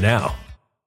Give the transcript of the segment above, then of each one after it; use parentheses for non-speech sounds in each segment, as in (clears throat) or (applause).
now.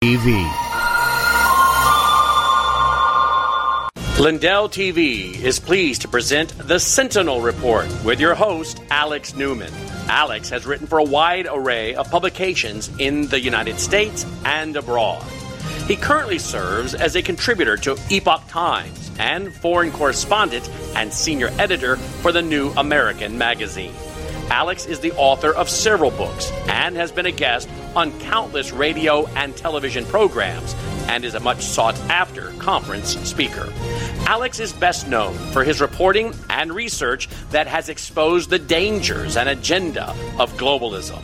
TV. Lindell TV is pleased to present the Sentinel Report with your host, Alex Newman. Alex has written for a wide array of publications in the United States and abroad. He currently serves as a contributor to Epoch Times and foreign correspondent and senior editor for the New American magazine. Alex is the author of several books and has been a guest on countless radio and television programs and is a much sought after conference speaker. Alex is best known for his reporting and research that has exposed the dangers and agenda of globalism.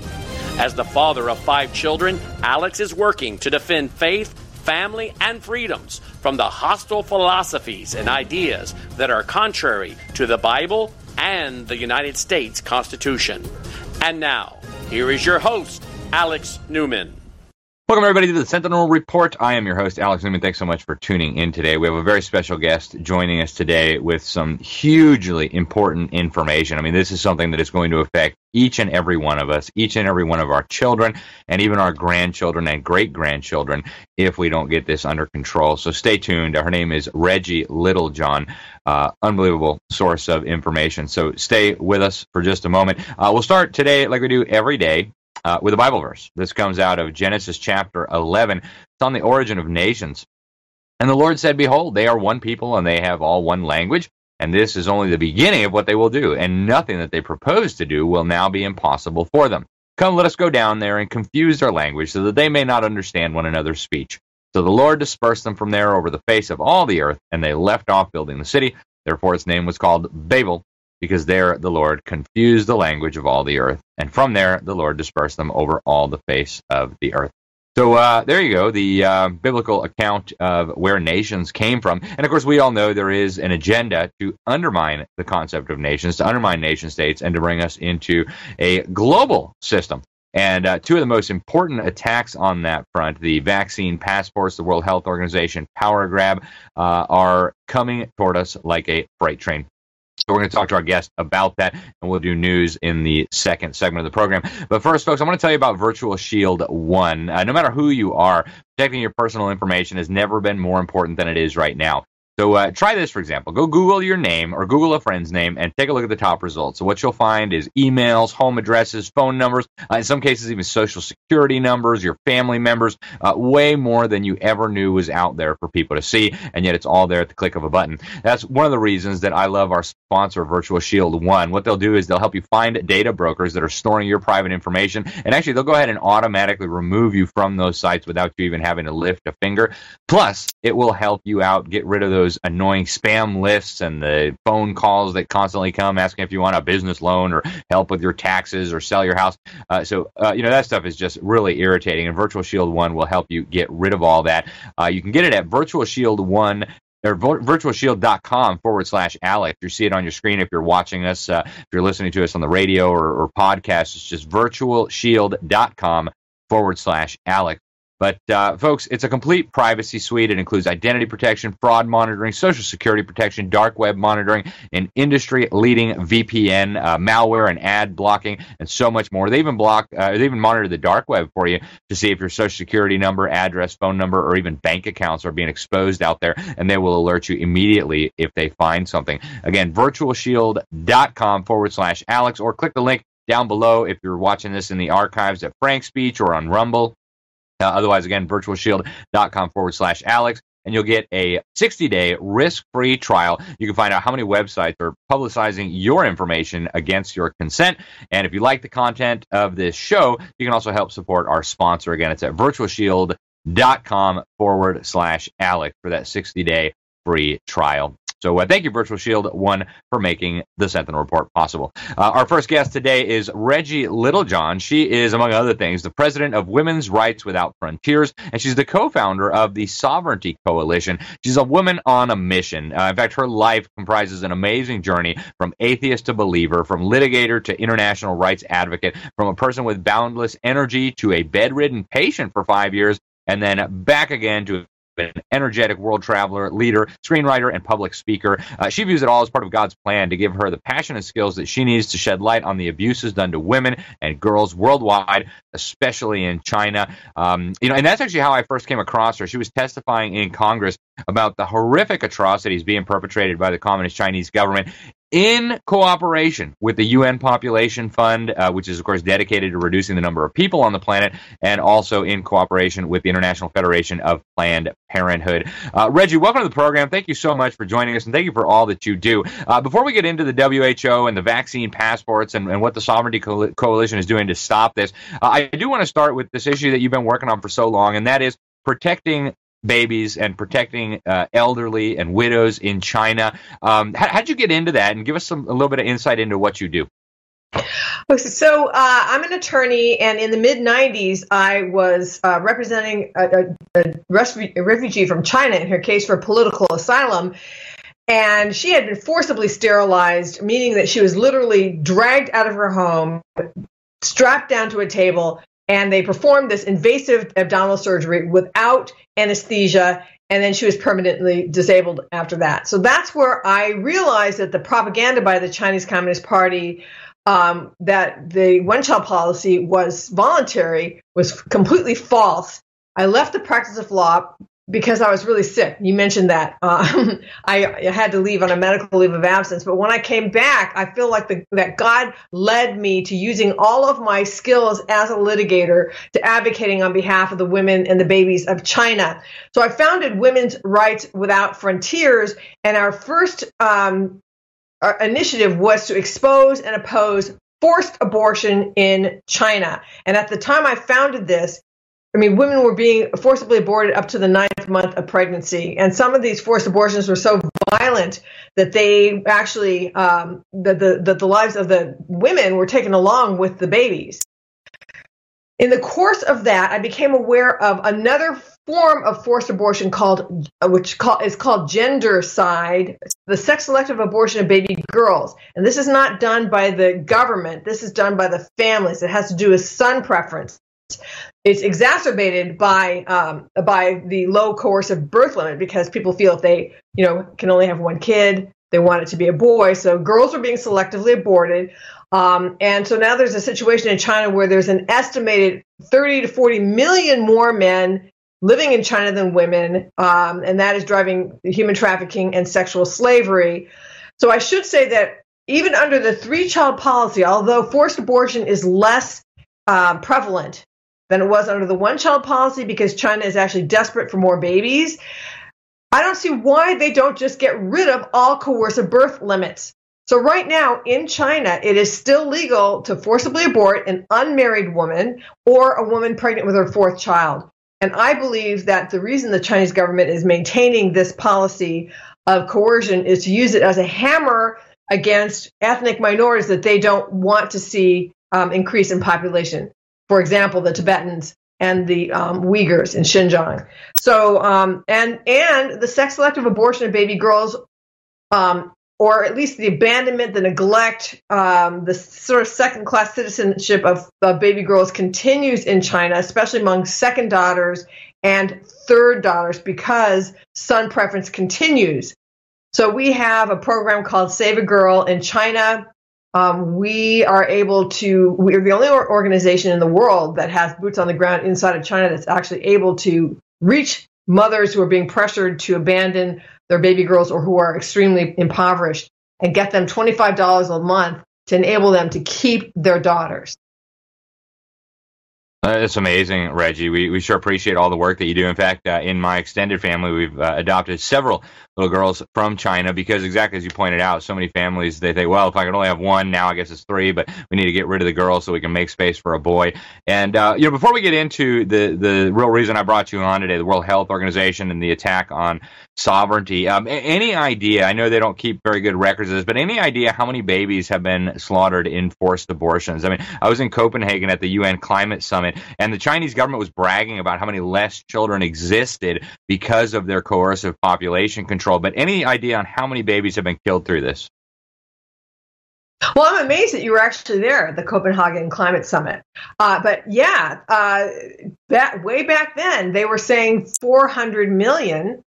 As the father of five children, Alex is working to defend faith family, and freedoms from the hostile philosophies and ideas that are contrary to the Bible and the United States Constitution. And now, here is your host, Alex Newman. Welcome, everybody, to the Sentinel Report. I am your host, Alex Newman. Thanks so much for tuning in today. We have a very special guest joining us today with some hugely important information. I mean, this is something that is going to affect each and every one of us, each and every one of our children, and even our grandchildren and great grandchildren if we don't get this under control. So stay tuned. Her name is Reggie Littlejohn. Uh, unbelievable source of information. So stay with us for just a moment. Uh, we'll start today, like we do every day, uh, with a Bible verse. This comes out of Genesis chapter 11. It's on the origin of nations. And the Lord said, Behold, they are one people, and they have all one language. And this is only the beginning of what they will do, and nothing that they propose to do will now be impossible for them. Come, let us go down there and confuse their language, so that they may not understand one another's speech. So the Lord dispersed them from there over the face of all the earth, and they left off building the city. Therefore its name was called Babel, because there the Lord confused the language of all the earth, and from there the Lord dispersed them over all the face of the earth. So uh, there you go, the uh, biblical account of where nations came from. And of course, we all know there is an agenda to undermine the concept of nations, to undermine nation states, and to bring us into a global system. And uh, two of the most important attacks on that front, the vaccine passports, the World Health Organization power grab, uh, are coming toward us like a freight train. So we're going to talk to our guest about that, and we'll do news in the second segment of the program. But first, folks, I want to tell you about Virtual Shield One. Uh, no matter who you are, protecting your personal information has never been more important than it is right now. So uh, try this, for example. Go Google your name or Google a friend's name and take a look at the top results. So what you'll find is emails, home addresses, phone numbers, uh, in some cases even social security numbers, your family members, uh, way more than you ever knew was out there for people to see, and yet it's all there at the click of a button. That's one of the reasons that I love our sponsor, Virtual Shield One. What they'll do is they'll help you find data brokers that are storing your private information, and actually they'll go ahead and automatically remove you from those sites without you even having to lift a finger. Plus, it will help you out get rid of those those annoying spam lists and the phone calls that constantly come asking if you want a business loan or help with your taxes or sell your house. Uh, so, uh, you know, that stuff is just really irritating. And Virtual Shield 1 will help you get rid of all that. Uh, you can get it at Virtual Shield 1 or virtualshield.com forward slash Alex. You see it on your screen if you're watching us, uh, if you're listening to us on the radio or, or podcast. It's just virtualshield.com forward slash Alex. But uh, folks, it's a complete privacy suite. It includes identity protection, fraud monitoring, social security protection, dark web monitoring, an industry-leading VPN, uh, malware and ad blocking, and so much more. They even block, uh, they even monitor the dark web for you to see if your social security number, address, phone number, or even bank accounts are being exposed out there, and they will alert you immediately if they find something. Again, virtualshield.com forward slash Alex, or click the link down below if you're watching this in the archives at FrankSpeech or on Rumble. Otherwise, again, virtualshield.com forward slash Alex, and you'll get a 60 day risk free trial. You can find out how many websites are publicizing your information against your consent. And if you like the content of this show, you can also help support our sponsor. Again, it's at virtualshield.com forward slash Alex for that 60 day free trial. So uh, thank you, Virtual Shield One, for making the Sentinel Report possible. Uh, our first guest today is Reggie Littlejohn. She is, among other things, the president of Women's Rights Without Frontiers, and she's the co-founder of the Sovereignty Coalition. She's a woman on a mission. Uh, in fact, her life comprises an amazing journey from atheist to believer, from litigator to international rights advocate, from a person with boundless energy to a bedridden patient for five years, and then back again to an energetic world traveler, leader, screenwriter, and public speaker. Uh, she views it all as part of God's plan to give her the passion and skills that she needs to shed light on the abuses done to women and girls worldwide, especially in China. Um, you know, and that's actually how I first came across her. She was testifying in Congress about the horrific atrocities being perpetrated by the Communist Chinese government in cooperation with the UN Population Fund, uh, which is, of course, dedicated to reducing the number of people on the planet, and also in cooperation with the International Federation of Planned Parenthood. Uh, Reggie, welcome to the program. Thank you so much for joining us, and thank you for all that you do. Uh, before we get into the WHO and the vaccine passports and, and what the Sovereignty Co- Coalition is doing to stop this, uh, I do want to start with this issue that you've been working on for so long, and that is protecting babies and protecting uh, elderly and widows in China. Um, how, would you get into that? And give us some a little bit of insight into what you do. So uh, I'm an attorney, and in the mid '90s, I was uh, representing a, a, a, refugee from China in her case for political asylum. And she had been forcibly sterilized, meaning that she was literally dragged out of her home, strapped down to a table, and they performed this invasive abdominal surgery without anesthesia and then she was permanently disabled after that. So that's where i realized that the propaganda by the chinese communist party um, that the one child policy was voluntary was completely false. I left the practice of law because I was really sick. You mentioned that. Um, (laughs) I, had to leave on a medical leave of absence. But when I came back, I feel like the, that God led me to using all of my skills as a litigator to advocating on behalf of the women and the babies of China. So I founded Women's Rights Without Frontiers, and our first um, our initiative was to expose and oppose forced abortion in China. And at the time I founded this, I mean, women were being forcibly aborted up to the ninth month of pregnancy, and some of these forced abortions were so violent that they actually um, that the that the lives of the women were taken along with the babies. In the course of that, I became aware of another form of forced abortion called, which call, is called gendercide, the sex selective abortion of baby girls. And this is not done by the government. This is done by the families. It has to do with son preference it's exacerbated by um, by the low coercive birth limit because people feel if they you know can only have one kid, they want it to be a boy. So girls are being selectively aborted, um, and so now there's a situation in China where there's an estimated 30 to 40 million more men living in China than women, um, and that is driving human trafficking and sexual slavery. So I should say that even under the three child policy, although forced abortion is less uh, prevalent than it was under the one child policy because China is actually desperate for more babies. I don't see why they don't just get rid of all coercive birth limits. So, right now in China, it is still legal to forcibly abort an unmarried woman or a woman pregnant with her fourth child. And I believe that the reason the Chinese government is maintaining this policy of coercion is to use it as a hammer against ethnic minorities that they don't want to see um, increase in population for example, the Tibetans and the um, Uyghurs in Xinjiang. So, um, and and the sex selective abortion of baby girls, um, or at least the abandonment, the neglect, um, the sort of second class citizenship of, of baby girls continues in China, especially among second daughters and third daughters, because son preference continues. So we have a program called Save a Girl in China um, we are able to, we're the only organization in the world that has boots on the ground inside of China that's actually able to reach mothers who are being pressured to abandon their baby girls or who are extremely impoverished and get them $25 a month to enable them to keep their daughters. Uh, it's amazing, Reggie. We, we sure appreciate all the work that you do. In fact, uh, in my extended family, we've uh, adopted several little girls from China because exactly as you pointed out, so many families they think, well, if I can only have one now, I guess it's three, but we need to get rid of the girl so we can make space for a boy. And uh, you know, before we get into the the real reason I brought you on today, the World Health Organization and the attack on sovereignty, um, any idea? I know they don't keep very good records of this, but any idea how many babies have been slaughtered in forced abortions? I mean, I was in Copenhagen at the UN Climate Summit, and the Chinese government was bragging about how many less children existed because of their coercive population control. But any idea on how many babies have been killed through this? Well, I'm amazed that you were actually there at the Copenhagen Climate Summit. Uh, but yeah, uh, back, way back then, they were saying 400 million,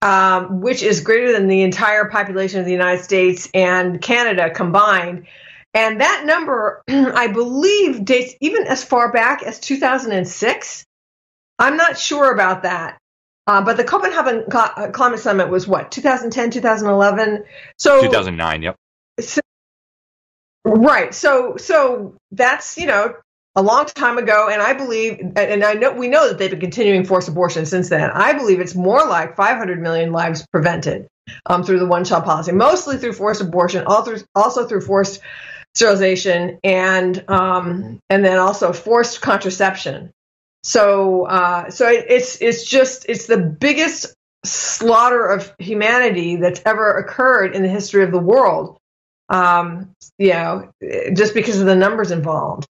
um, which is greater than the entire population of the United States and Canada combined. And that number, (clears throat) I believe, dates even as far back as 2006. I'm not sure about that. Uh, but the Copenhagen uh, Climate Summit was what, 2010, 2011? So 2009, yep. So, right. So, so that's, you know, a long time ago. And I believe, and I know, we know that they've been continuing forced abortion since then. I believe it's more like 500 million lives prevented um, through the one child policy, mostly through forced abortion, also through forced sterilization and um, and then also forced contraception. So uh, so it, it's it's just it's the biggest slaughter of humanity that's ever occurred in the history of the world. Um, you know, just because of the numbers involved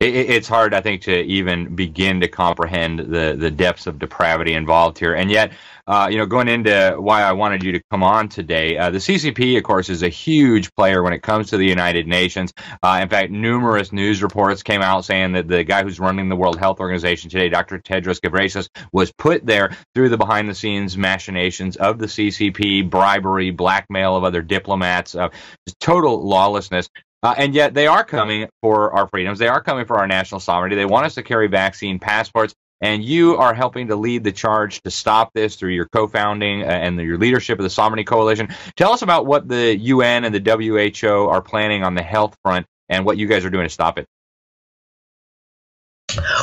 it's hard, I think, to even begin to comprehend the the depths of depravity involved here. And yet, uh, you know, going into why I wanted you to come on today, uh, the CCP, of course, is a huge player when it comes to the United Nations. Uh, in fact, numerous news reports came out saying that the guy who's running the World Health Organization today, Dr. Tedros Ghebreyesus, was put there through the behind the scenes machinations of the CCP, bribery, blackmail of other diplomats, uh, total lawlessness. Uh, and yet they are coming for our freedoms. They are coming for our national sovereignty. They want us to carry vaccine passports. And you are helping to lead the charge to stop this through your co-founding uh, and your leadership of the Sovereignty Coalition. Tell us about what the UN and the WHO are planning on the health front and what you guys are doing to stop it.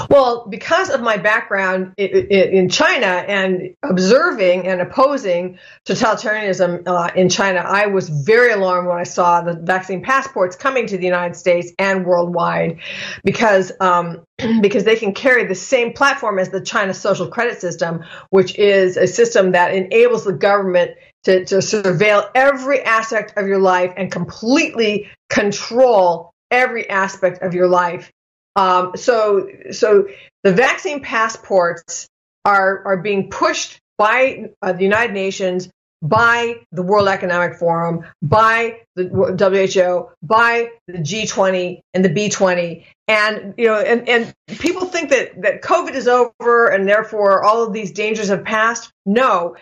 Well, because of my background in China and observing and opposing totalitarianism uh, in China, I was very alarmed when I saw the vaccine passports coming to the United States and worldwide, because um, (clears throat) because they can carry the same platform as the China social credit system, which is a system that enables the government to, to surveil every aspect of your life and completely control every aspect of your life um, so, so the vaccine passports are are being pushed by uh, the United Nations, by the World Economic Forum, by the WHO, by the G20 and the B20, and you know, and and people think that that COVID is over and therefore all of these dangers have passed. No,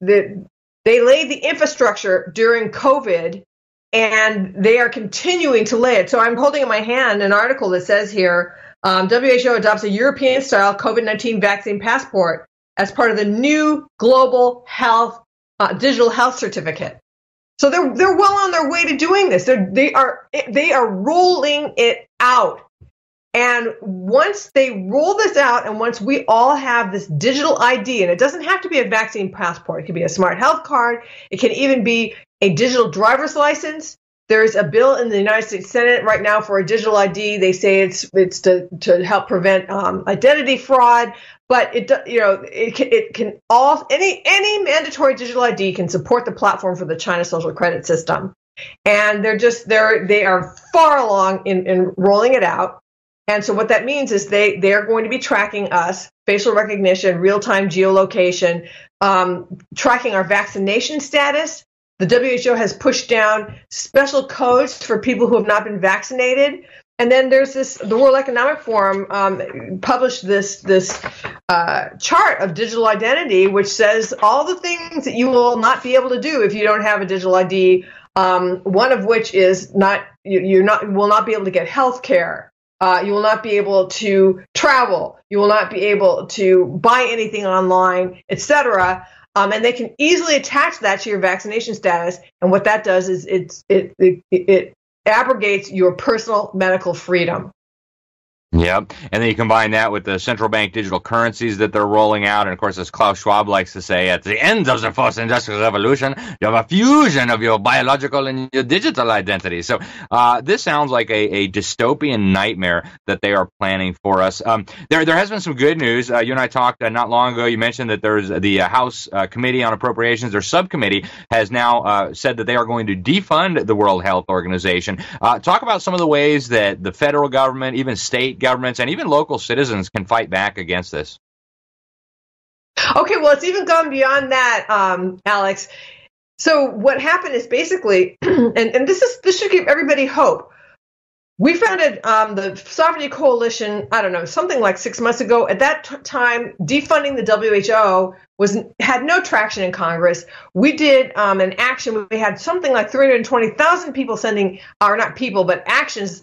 the, they laid the infrastructure during COVID and they are continuing to lay it. So I'm holding in my hand an article that says here um, WHO adopts a European style COVID 19 vaccine passport as part of the new global health uh, digital health certificate. So they're they're well on their way to doing this. They're, they are they are rolling it out. And once they roll this out, and once we all have this digital ID, and it doesn't have to be a vaccine passport, it could be a smart health card, it can even be a digital driver's license. There's a bill in the United States Senate right now for a digital ID. They say it's it's to, to help prevent um, identity fraud, but it you know it can, it can all any any mandatory digital ID can support the platform for the China social credit system, and they're just they're they are far along in, in rolling it out. And so what that means is they they are going to be tracking us, facial recognition, real time geolocation, um, tracking our vaccination status, the WHO has pushed down special codes for people who have not been vaccinated. And then there's this, the World Economic Forum um, published this this uh, chart of digital identity, which says all the things that you will not be able to do if you don't have a digital ID. Um, one of which is not you, you're not will not be able to get health care. Uh, you will not be able to travel. You will not be able to buy anything online, etc. Um, and they can easily attach that to your vaccination status. And what that does is it, it, it, it abrogates your personal medical freedom. Yep. And then you combine that with the central bank digital currencies that they're rolling out. And of course, as Klaus Schwab likes to say, at the end of the fourth industrial revolution, you have a fusion of your biological and your digital identity. So uh, this sounds like a, a, dystopian nightmare that they are planning for us. Um, there, there has been some good news. Uh, you and I talked uh, not long ago. You mentioned that there's the uh, House uh, Committee on Appropriations, their subcommittee, has now uh, said that they are going to defund the World Health Organization. talk about some of the ways that the federal government, even state governments and even local citizens can fight back against this. Okay, well, it's even gone beyond that, um, Alex. So what happened is basically, (clears throat) and, and this is this should give everybody hope. We founded um, the Sovereignty Coalition. I don't know, something like six months ago. At that t- time, defunding the WHO was had no traction in Congress. We did um, an action. We had something like 320,000 people sending, or not people, but actions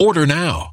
Order now.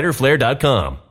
riderflare.com.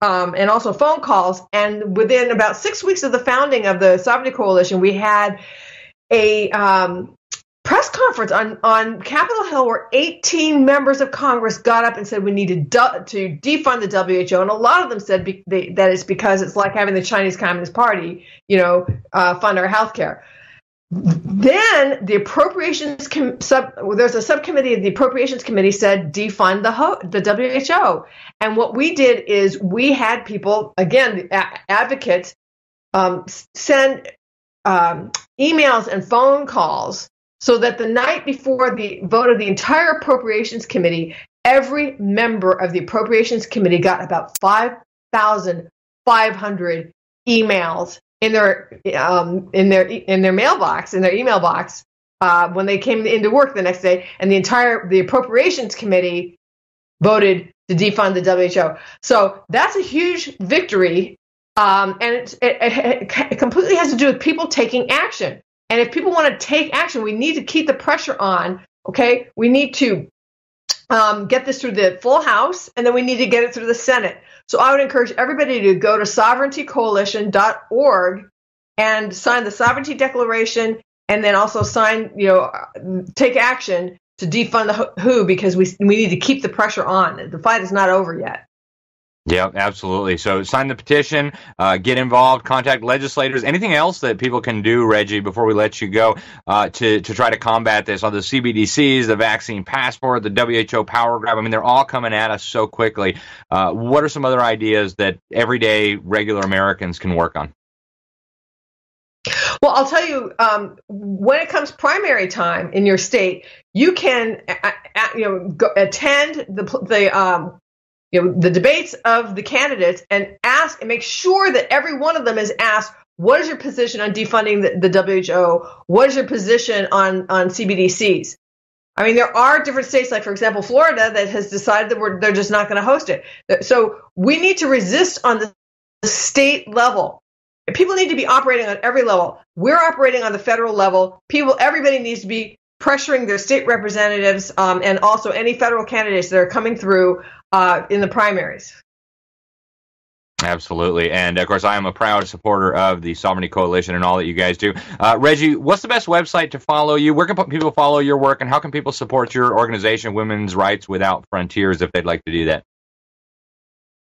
um, and also phone calls. And within about six weeks of the founding of the Sovereignty Coalition, we had a um, press conference on, on Capitol Hill where 18 members of Congress got up and said we need to, to defund the WHO. And a lot of them said be- they, that it's because it's like having the Chinese Communist Party, you know, uh, fund our health care. Then the appropriations com- sub there's a subcommittee of the appropriations committee said defund the ho- the WHO, and what we did is we had people again a- advocates um, send um, emails and phone calls so that the night before the vote of the entire appropriations committee, every member of the appropriations committee got about five thousand five hundred emails in their um, in their in their mailbox in their email box uh, when they came into work the next day, and the entire the appropriations committee voted to defund the WHO. So that's a huge victory, um, and it, it, it completely has to do with people taking action. And if people want to take action, we need to keep the pressure on. Okay, we need to um, get this through the full House, and then we need to get it through the Senate. So I would encourage everybody to go to sovereigntycoalition.org and sign the sovereignty declaration, and then also sign, you know, take action to defund the WHO because we we need to keep the pressure on. The fight is not over yet. Yeah, absolutely. So sign the petition, uh, get involved, contact legislators. Anything else that people can do, Reggie, before we let you go, uh, to to try to combat this? On the CBDCs, the vaccine passport, the WHO power grab. I mean, they're all coming at us so quickly. Uh, what are some other ideas that everyday regular Americans can work on? Well, I'll tell you, um, when it comes primary time in your state, you can, you know, go, attend the the um, you know, the debates of the candidates and ask and make sure that every one of them is asked, what is your position on defunding the, the WHO? What is your position on, on CBDCs? I mean, there are different states, like for example, Florida, that has decided that they're just not going to host it. So we need to resist on the state level. People need to be operating on every level. We're operating on the federal level. People, everybody needs to be pressuring their state representatives um, and also any federal candidates that are coming through uh, in the primaries. Absolutely. And of course, I am a proud supporter of the Sovereignty Coalition and all that you guys do. Uh, Reggie, what's the best website to follow you? Where can people follow your work and how can people support your organization, Women's Rights Without Frontiers, if they'd like to do that?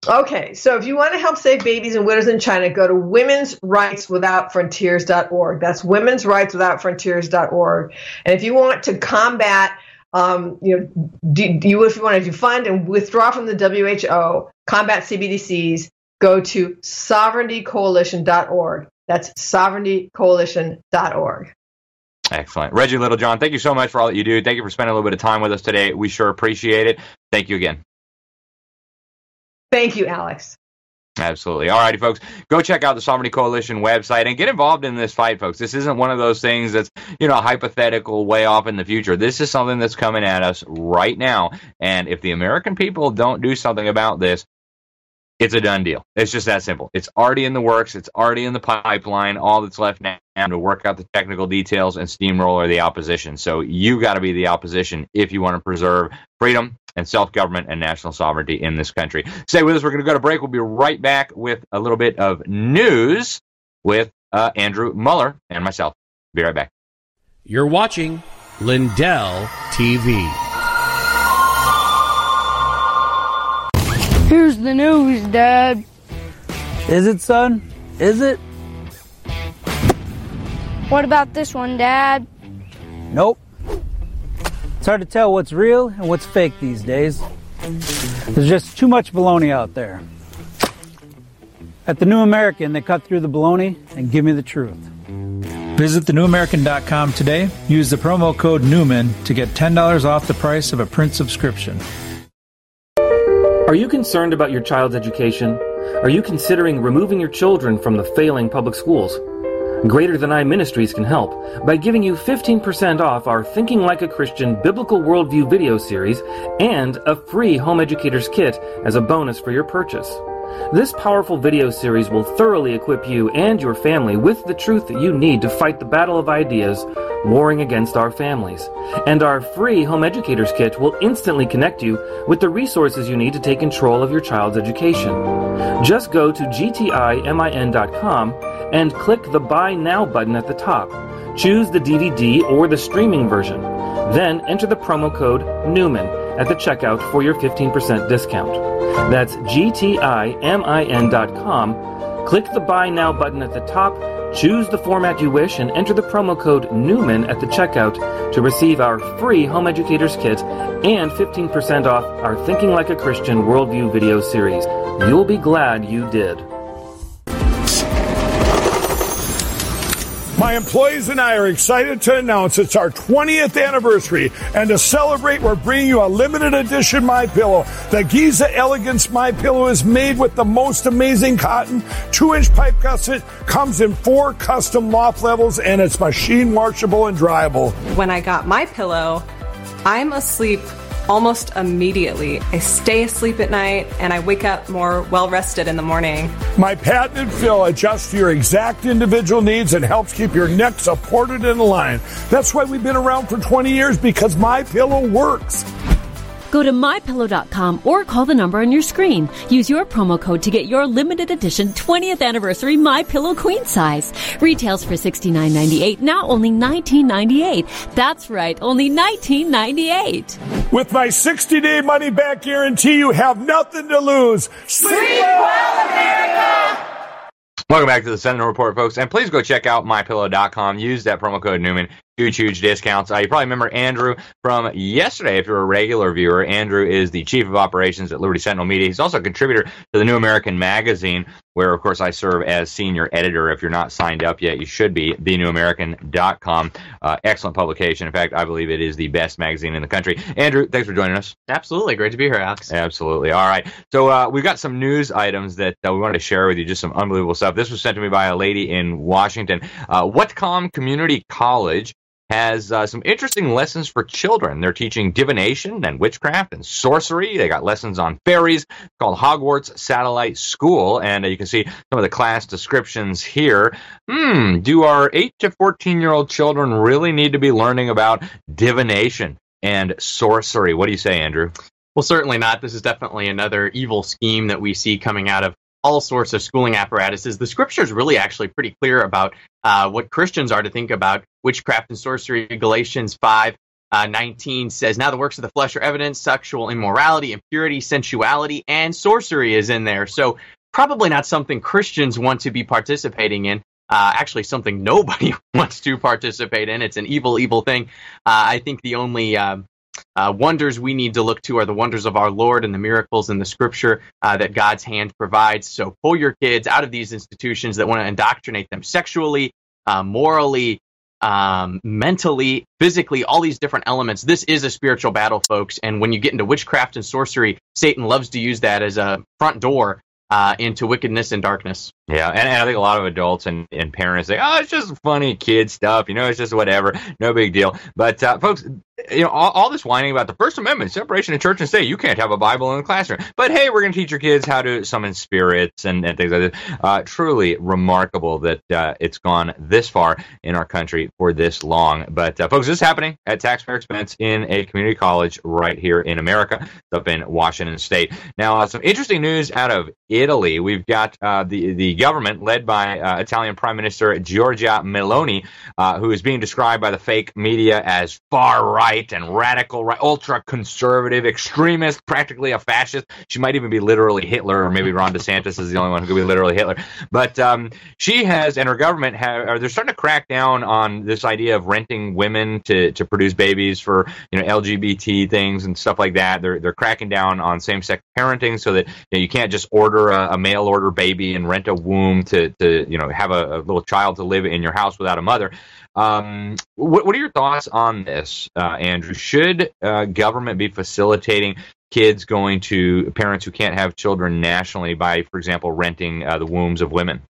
Okay, so if you want to help save babies and widows in China, go to women's rights without frontiers.org. That's women's rights without frontiers.org. And if you want to combat um, you know, do, do you, if you want to defund and withdraw from the WHO, combat CBDCs, go to sovereigntycoalition.org. That's sovereigntycoalition.org. Excellent. Reggie Littlejohn, thank you so much for all that you do. Thank you for spending a little bit of time with us today. We sure appreciate it. Thank you again. Thank you, Alex. Absolutely. All righty, folks. Go check out the Sovereignty Coalition website and get involved in this fight, folks. This isn't one of those things that's, you know, hypothetical way off in the future. This is something that's coming at us right now. And if the American people don't do something about this, it's a done deal. It's just that simple. It's already in the works. It's already in the pipeline. All that's left now to work out the technical details and steamroller the opposition. So you got to be the opposition if you want to preserve freedom and self government and national sovereignty in this country. Stay with us. We're going to go to break. We'll be right back with a little bit of news with uh, Andrew Muller and myself. Be right back. You're watching Lindell TV. Here's the news, Dad. Is it, son? Is it? What about this one, Dad? Nope. It's hard to tell what's real and what's fake these days. There's just too much baloney out there. At the New American, they cut through the baloney and give me the truth. Visit thenewamerican.com today. Use the promo code Newman to get $10 off the price of a print subscription. Are you concerned about your child's education? Are you considering removing your children from the failing public schools? Greater Than I Ministries can help by giving you 15% off our Thinking Like a Christian Biblical Worldview video series and a free Home Educator's Kit as a bonus for your purchase. This powerful video series will thoroughly equip you and your family with the truth that you need to fight the battle of ideas warring against our families. And our free Home Educators Kit will instantly connect you with the resources you need to take control of your child's education. Just go to gtimin.com and click the Buy Now button at the top. Choose the DVD or the streaming version. Then enter the promo code Newman at the checkout for your 15% discount. That's gtimin.com. Click the Buy Now button at the top, choose the format you wish, and enter the promo code Newman at the checkout to receive our free Home Educators Kit and 15% off our Thinking Like a Christian Worldview video series. You'll be glad you did. My employees and I are excited to announce it's our 20th anniversary, and to celebrate, we're bringing you a limited edition My Pillow. The Giza Elegance My Pillow is made with the most amazing cotton, two-inch pipe gusset, comes in four custom loft levels, and it's machine washable and dryable. When I got my pillow, I'm asleep almost immediately. I stay asleep at night and I wake up more well rested in the morning. My patented fill adjusts to your exact individual needs and helps keep your neck supported and aligned. That's why we've been around for 20 years because my pillow works. Go to mypillow.com or call the number on your screen. Use your promo code to get your limited edition 20th anniversary My Pillow queen size. Retails for $69.98, now only $19.98. That's right, only $19.98. With my 60 day money back guarantee, you have nothing to lose. Sleep well, America! Welcome back to the Sentinel Report, folks. And please go check out mypillow.com. Use that promo code Newman huge, huge discounts. Uh, you probably remember Andrew from yesterday. If you're a regular viewer, Andrew is the chief of operations at Liberty Sentinel Media. He's also a contributor to the New American Magazine, where, of course, I serve as senior editor. If you're not signed up yet, you should be. TheNewAmerican.com. Uh, excellent publication. In fact, I believe it is the best magazine in the country. Andrew, thanks for joining us. Absolutely. Great to be here, Alex. Absolutely. All right. So uh, we've got some news items that uh, we wanted to share with you, just some unbelievable stuff. This was sent to me by a lady in Washington. Uh, Whatcom Community College has uh, some interesting lessons for children. They're teaching divination and witchcraft and sorcery. They got lessons on fairies called Hogwarts Satellite School, and uh, you can see some of the class descriptions here. Hmm, do our 8 to 14 year old children really need to be learning about divination and sorcery? What do you say, Andrew? Well, certainly not. This is definitely another evil scheme that we see coming out of all sorts of schooling apparatuses. The scripture is really actually pretty clear about uh, what Christians are to think about witchcraft and sorcery. Galatians 5 uh, 19 says, Now the works of the flesh are evident sexual immorality, impurity, sensuality, and sorcery is in there. So, probably not something Christians want to be participating in. Uh, actually, something nobody (laughs) wants to participate in. It's an evil, evil thing. Uh, I think the only um, uh, wonders we need to look to are the wonders of our Lord and the miracles in the scripture uh, that God's hand provides. So pull your kids out of these institutions that want to indoctrinate them sexually, uh, morally, um, mentally, physically, all these different elements. This is a spiritual battle, folks. And when you get into witchcraft and sorcery, Satan loves to use that as a front door uh, into wickedness and darkness. Yeah, and, and, I think a lot of adults and, and parents say, "Oh, it's just funny kid stuff, you know, it's just whatever, no big deal." But uh, folks, you know, all, all, this whining about the First Amendment, separation of church and state, you can't have a Bible in the classroom. But hey, we're going to teach your kids how to summon spirits and, and things like that. Uh, truly remarkable that uh, it's gone this far in our country for this long. But uh, folks, this is happening at taxpayer expense in a community college right here in America, up in Washington State. Now, uh, some interesting news out of Italy. We've got uh, the the government led by uh, Italian Prime Minister Giorgia Meloni, who is being described by the fake media as far right right and radical right, ultra conservative, extremist, practically a fascist. She might even be literally Hitler, or maybe Ron DeSantis is the only one who could be literally Hitler. But um, she has, and her government, have, they're starting to crack down on this idea of renting women to, to produce babies for you know LGBT things and stuff like that. They're they're cracking down on same sex parenting so that you, know, you can't just order a, a, mail order baby and rent a womb to to you know have a, a little child to live in your house without a mother. Um, what, what, are your thoughts on this, uh, Andrew? Should uh, government be facilitating kids going to parents who can't have children nationally by, for example, renting uh, the wombs of women?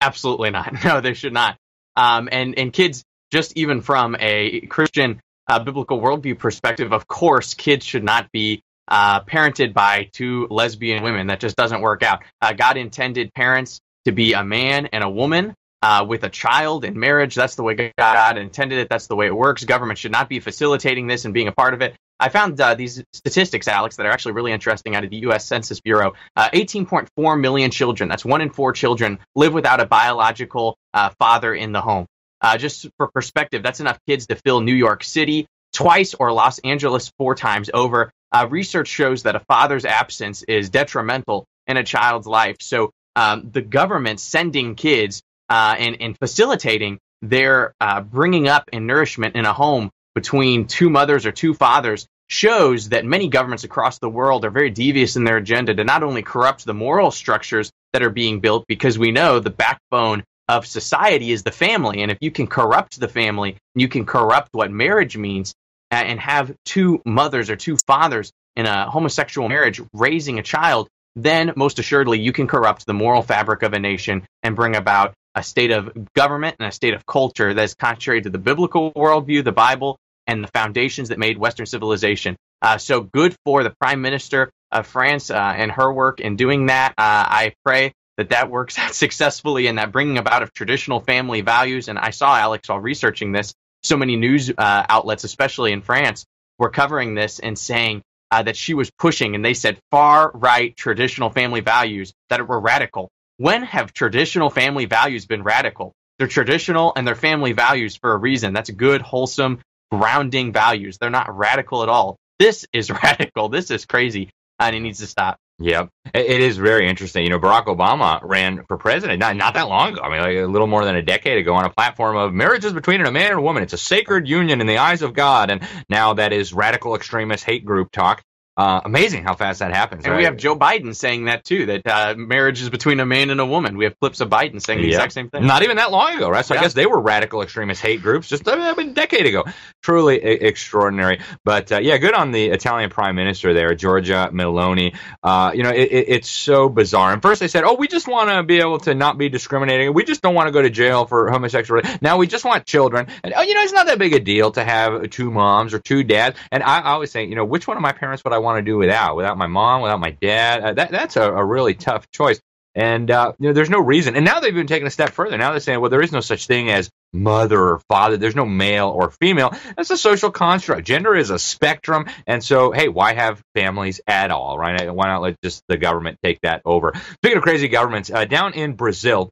Absolutely not. (laughs) No, they should not. Um, and and kids, just even from a Christian uh, biblical worldview perspective, of course, kids should not be uh, parented by two lesbian women. That just doesn't work out. Uh, God intended parents to be a man and a woman uh, with a child in marriage. That's the way God intended it. That's the way it works. Government should not be facilitating this and being a part of it. I found uh, these statistics, Alex, that are actually really interesting out of the U.S. Census Bureau. Uh, 18.4 million children, that's one in four children, live without a biological uh, father in the home. Uh, just for perspective, that's enough kids to fill New York City twice or Los Angeles four times over. Uh, research shows that a father's absence is detrimental in a child's life. So um, the government sending kids uh, and, and facilitating their uh, bringing up and nourishment in a home between two mothers or two fathers shows that many governments across the world are very devious in their agenda to not only corrupt the moral structures that are being built, because we know the backbone of society is the family. And if you can corrupt the family, you can corrupt what marriage means and have two mothers or two fathers in a homosexual marriage raising a child, then most assuredly you can corrupt the moral fabric of a nation and bring about a state of government and a state of culture that is contrary to the biblical worldview, the Bible, and the foundations that made Western civilization. Uh, so good for the Prime Minister of France uh, and her work in doing that. Uh, I pray that that works (laughs) out successfully and that bringing about of traditional family values. And I saw Alex while researching this, so many news uh, outlets, especially in France, were covering this and saying uh, that she was pushing, and they said far right traditional family values that were radical. When have traditional family values been radical? They're traditional and they're family values for a reason. That's good, wholesome, grounding values. They're not radical at all. This is (laughs) radical. This is crazy, and it needs to stop. Yep, it is very interesting. You know, Barack Obama ran for president not not that long ago. I mean, like a little more than a decade ago, on a platform of marriages between a man and a woman. It's a sacred union in the eyes of God, and now that is radical extremist hate group talk. Uh, amazing how fast that happens. And right? we have Joe Biden saying that too, that uh, marriage is between a man and a woman. We have clips of Biden saying the Yeah. exact same thing. Not even that long ago, right? So I guess they were radical extremist hate groups just I mean, a decade ago. Truly extraordinary. But uh, yeah, good on the Italian prime minister there, Giorgia Meloni. Uh, you know, it, it, it's so bizarre. And first they said, oh, we just want to be able to not be discriminating. We just don't want to go to jail for homosexuality. Now we just want children. And, oh, you know, it's not that big a deal to have two moms or two dads. And I, I always say, you know, which one of my parents would I want to do without? Without my mom, without my dad? Uh, that, that's a, a really tough choice. And uh, you know, there's no reason. And now they've even taken a step further. Now they're saying, well, there is no such thing as mother or father. There's no male or female. That's a social construct. Gender is a spectrum. And so, hey, why have families at all, right? Why not let just the government take that over? Speaking of crazy governments, uh, down in Brazil,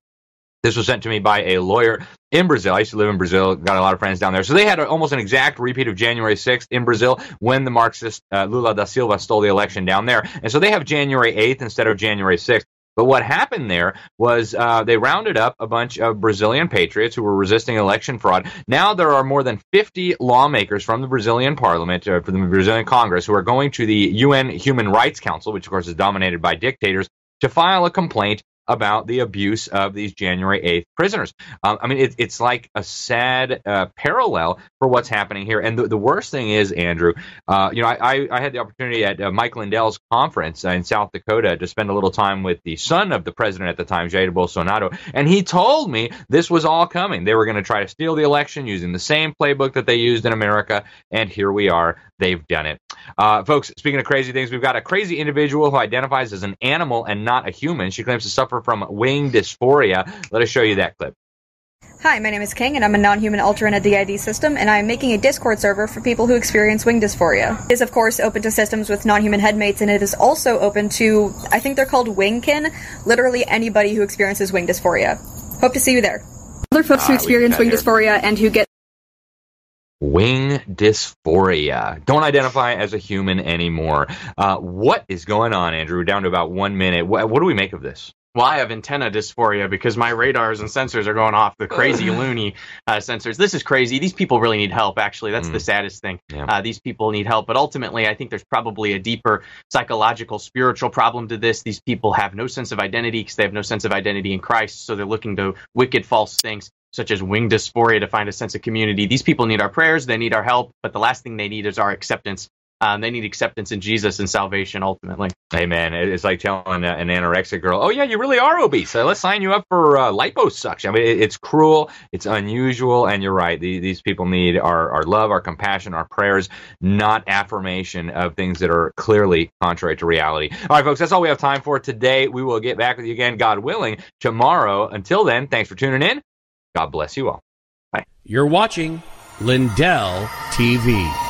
this was sent to me by a lawyer in Brazil. I used to live in Brazil, got a lot of friends down there. So they had a, almost an exact repeat of January 6th in Brazil when the Marxist uh, Lula da Silva stole the election down there. And so they have January 8th instead of January 6th. But what happened there was uh, they rounded up a bunch of Brazilian patriots who were resisting election fraud. Now there are more than 50 lawmakers from the Brazilian parliament, uh, from the Brazilian Congress, who are going to the UN Human Rights Council, which of course is dominated by dictators, to file a complaint about the abuse of these January 8th prisoners. Um, I mean, it, it's like a sad uh, parallel for what's happening here. And the, the worst thing is, Andrew, uh, you know, I, I, had the opportunity at uh, Mike Lindell's conference in South Dakota to spend a little time with the son of the president at the time, Jair Bolsonaro, and he told me this was all coming. They were going to try to steal the election using the same playbook that they used in America, and here we are. They've done it. Uh, folks, speaking of crazy things, we've got a crazy individual who identifies as an animal and not a human. She claims to suffer from wing dysphoria. Let us show you that clip. Hi, my name is King, and I'm a non-human ultra in a DID system, and I'm making a Discord server for people who experience wing dysphoria. It is, of course, open to systems with non-human headmates, and it is also open to, I think they're called wingkin, literally anybody who experiences wing dysphoria. Hope to see you there. Other folks Ah, who experience wing here. dysphoria and who get Wing dysphoria. Don't identify as a human anymore. Uh, what is going on, Andrew? We're down to about one minute. What, what do we make of this? Well, I have antenna dysphoria because my radars and sensors are going off the crazy loony uh, sensors. This is crazy. These people really need help, actually. That's the saddest thing. Yeah. Uh, these people need help. But ultimately, I think there's probably a deeper psychological, spiritual problem to this. These people have no sense of identity because they have no sense of identity in Christ. So they're looking to wicked, false things such as wing dysphoria to find a sense of community. These people need our prayers. They need our help. But the last thing they need is our acceptance. Um, they need acceptance in Jesus and salvation ultimately. Amen. It- It's like telling an anorexic girl, "Oh yeah, you really are obese. Uh, let's sign you up for uh, liposuction." I mean, it's cruel, it's unusual, and you're right. The, these people need our, our love, our compassion, our prayers, not affirmation of things that are clearly contrary to reality. All right, folks, that's all we have time for today. We will get back with you again, God willing, tomorrow. Until then, thanks for tuning in. God bless you all. Bye. You're watching Lindell TV.